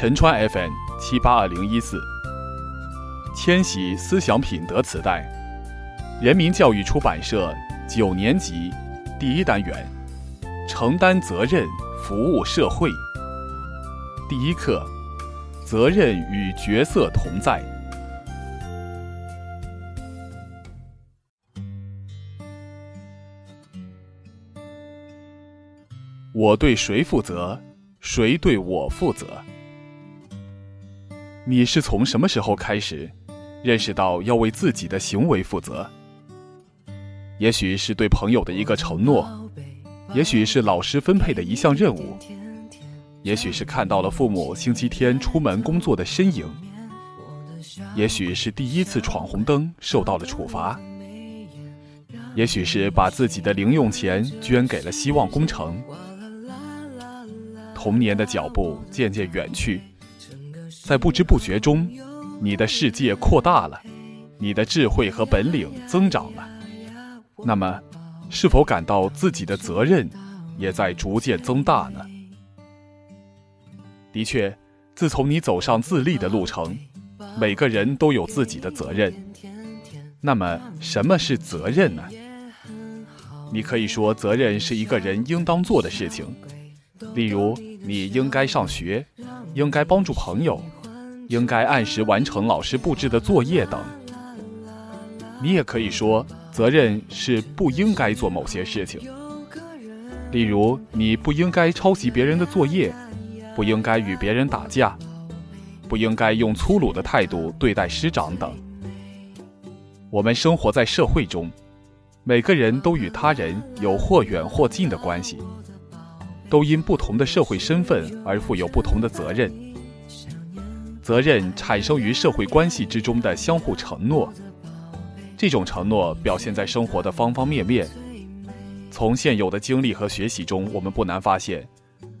陈川 FM 七八二零一四，千禧思想品德磁带，人民教育出版社九年级第一单元，承担责任，服务社会。第一课，责任与角色同在。我对谁负责，谁对我负责？你是从什么时候开始认识到要为自己的行为负责？也许是对朋友的一个承诺，也许是老师分配的一项任务，也许是看到了父母星期天出门工作的身影，也许是第一次闯红灯受到了处罚，也许是把自己的零用钱捐给了希望工程。童年的脚步渐渐远去，在不知不觉中，你的世界扩大了，你的智慧和本领增长了。那么，是否感到自己的责任也在逐渐增大呢？的确，自从你走上自立的路程，每个人都有自己的责任。那么，什么是责任呢？你可以说，责任是一个人应当做的事情，例如。你应该上学，应该帮助朋友，应该按时完成老师布置的作业等。你也可以说，责任是不应该做某些事情，例如你不应该抄袭别人的作业，不应该与别人打架，不应该用粗鲁的态度对待师长等。我们生活在社会中，每个人都与他人有或远或近的关系。都因不同的社会身份而负有不同的责任。责任产生于社会关系之中的相互承诺，这种承诺表现在生活的方方面面。从现有的经历和学习中，我们不难发现，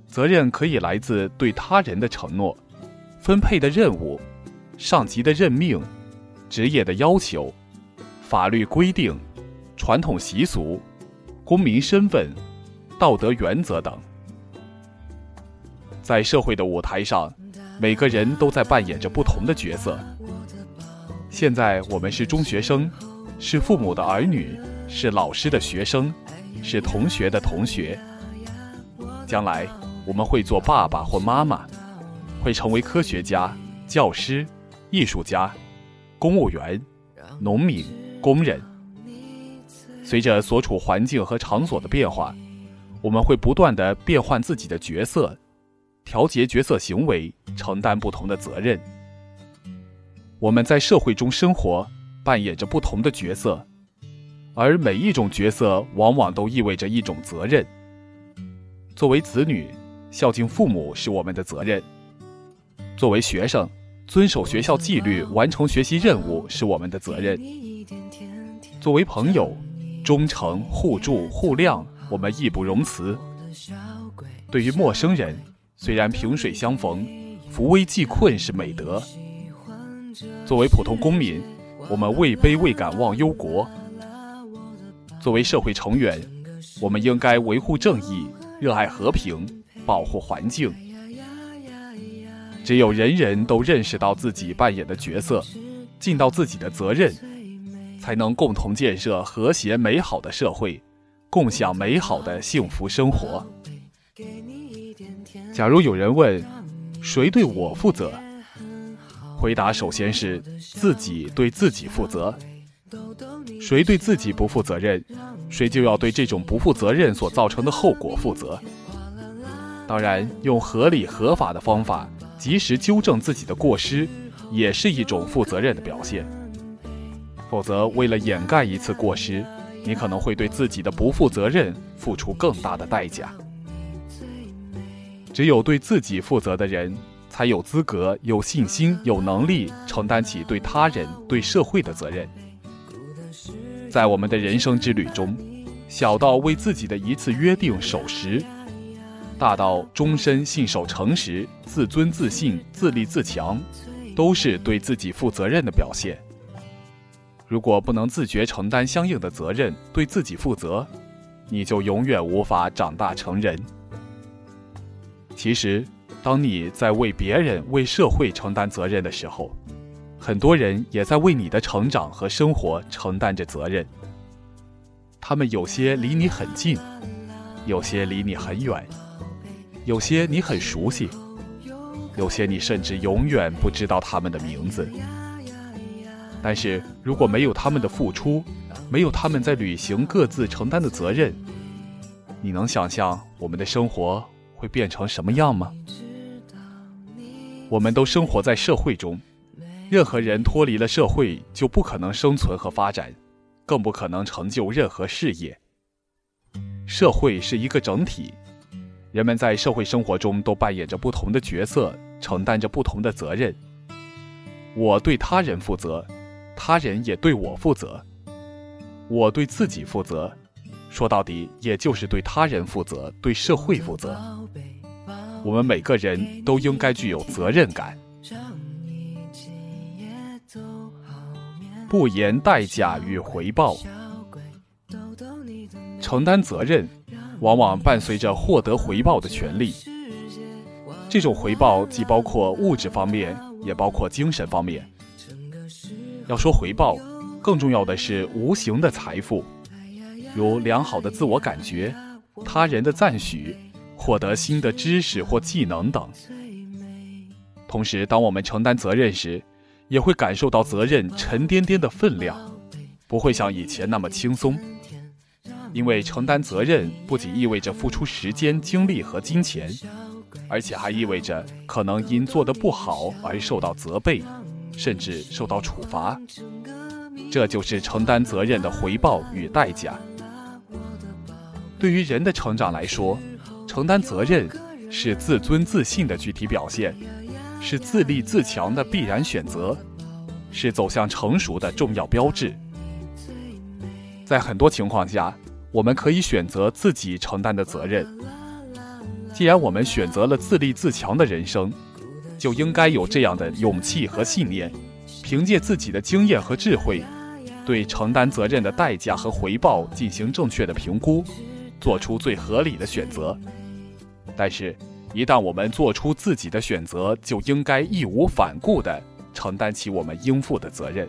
责任可以来自对他人的承诺、分配的任务、上级的任命、职业的要求、法律规定、传统习俗、公民身份、道德原则等。在社会的舞台上，每个人都在扮演着不同的角色。现在我们是中学生，是父母的儿女，是老师的学生，是同学的同学。将来我们会做爸爸或妈妈，会成为科学家、教师、艺术家、公务员、农民、工人。随着所处环境和场所的变化，我们会不断的变换自己的角色。调节角色行为，承担不同的责任。我们在社会中生活，扮演着不同的角色，而每一种角色往往都意味着一种责任。作为子女，孝敬父母是我们的责任；作为学生，遵守学校纪律，完成学习任务是我们的责任；作为朋友，忠诚、互助、互谅，我们义不容辞。对于陌生人。虽然萍水相逢，扶危济困是美德。作为普通公民，我们位卑未敢忘忧国。作为社会成员，我们应该维护正义，热爱和平，保护环境。只有人人都认识到自己扮演的角色，尽到自己的责任，才能共同建设和谐美好的社会，共享美好的幸福生活。假如有人问，谁对我负责？回答首先是自己对自己负责。谁对自己不负责任，谁就要对这种不负责任所造成的后果负责。当然，用合理合法的方法及时纠正自己的过失，也是一种负责任的表现。否则，为了掩盖一次过失，你可能会对自己的不负责任付出更大的代价。只有对自己负责的人，才有资格、有信心、有能力承担起对他人、对社会的责任。在我们的人生之旅中，小到为自己的一次约定守时，大到终身信守诚实、自尊自信、自立自强，都是对自己负责任的表现。如果不能自觉承担相应的责任，对自己负责，你就永远无法长大成人。其实，当你在为别人、为社会承担责任的时候，很多人也在为你的成长和生活承担着责任。他们有些离你很近，有些离你很远，有些你很熟悉，有些你甚至永远不知道他们的名字。但是如果没有他们的付出，没有他们在履行各自承担的责任，你能想象我们的生活会变成什么样吗？我们都生活在社会中，任何人脱离了社会就不可能生存和发展，更不可能成就任何事业。社会是一个整体，人们在社会生活中都扮演着不同的角色，承担着不同的责任。我对他人负责，他人也对我负责。我对自己负责。说到底，也就是对他人负责，对社会负责。我们每个人都应该具有责任感，不言代价与回报。承担责任，往往伴随着获得回报的权利。这种回报既包括物质方面，也包括精神方面。要说回报，更重要的是无形的财富。如良好的自我感觉、他人的赞许、获得新的知识或技能等。同时，当我们承担责任时，也会感受到责任沉甸甸的分量，不会像以前那么轻松。因为承担责任不仅意味着付出时间、精力和金钱，而且还意味着可能因做得不好而受到责备，甚至受到处罚。这就是承担责任的回报与代价。对于人的成长来说，承担责任是自尊自信的具体表现，是自立自强的必然选择，是走向成熟的重要标志。在很多情况下，我们可以选择自己承担的责任。既然我们选择了自立自强的人生，就应该有这样的勇气和信念，凭借自己的经验和智慧，对承担责任的代价和回报进行正确的评估。做出最合理的选择，但是，一旦我们做出自己的选择，就应该义无反顾地承担起我们应负的责任。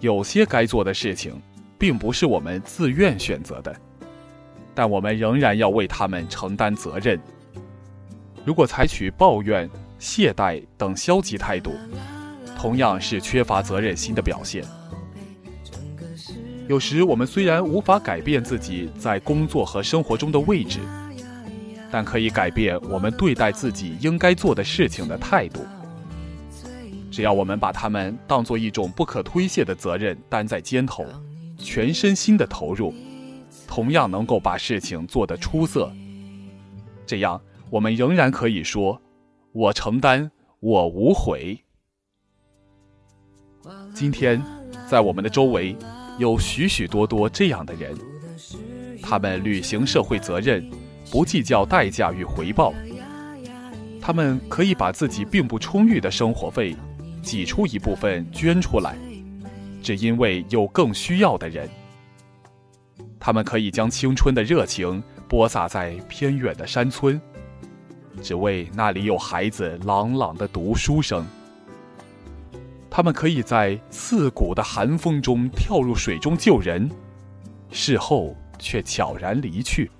有些该做的事情，并不是我们自愿选择的，但我们仍然要为他们承担责任。如果采取抱怨、懈怠等消极态度，同样是缺乏责任心的表现。有时，我们虽然无法改变自己在工作和生活中的位置，但可以改变我们对待自己应该做的事情的态度。只要我们把它们当做一种不可推卸的责任担在肩头，全身心的投入，同样能够把事情做得出色。这样，我们仍然可以说：“我承担，我无悔。”今天，在我们的周围。有许许多多这样的人，他们履行社会责任，不计较代价与回报。他们可以把自己并不充裕的生活费挤出一部分捐出来，只因为有更需要的人。他们可以将青春的热情播撒在偏远的山村，只为那里有孩子朗朗的读书声。他们可以在刺骨的寒风中跳入水中救人，事后却悄然离去。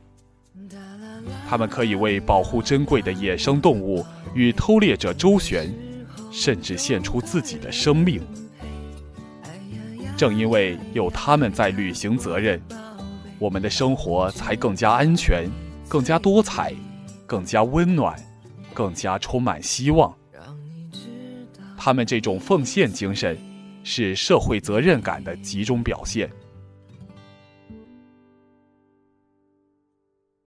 他们可以为保护珍贵的野生动物与偷猎者周旋，甚至献出自己的生命。正因为有他们在履行责任，我们的生活才更加安全、更加多彩、更加温暖、更加充满希望。他们这种奉献精神，是社会责任感的集中表现。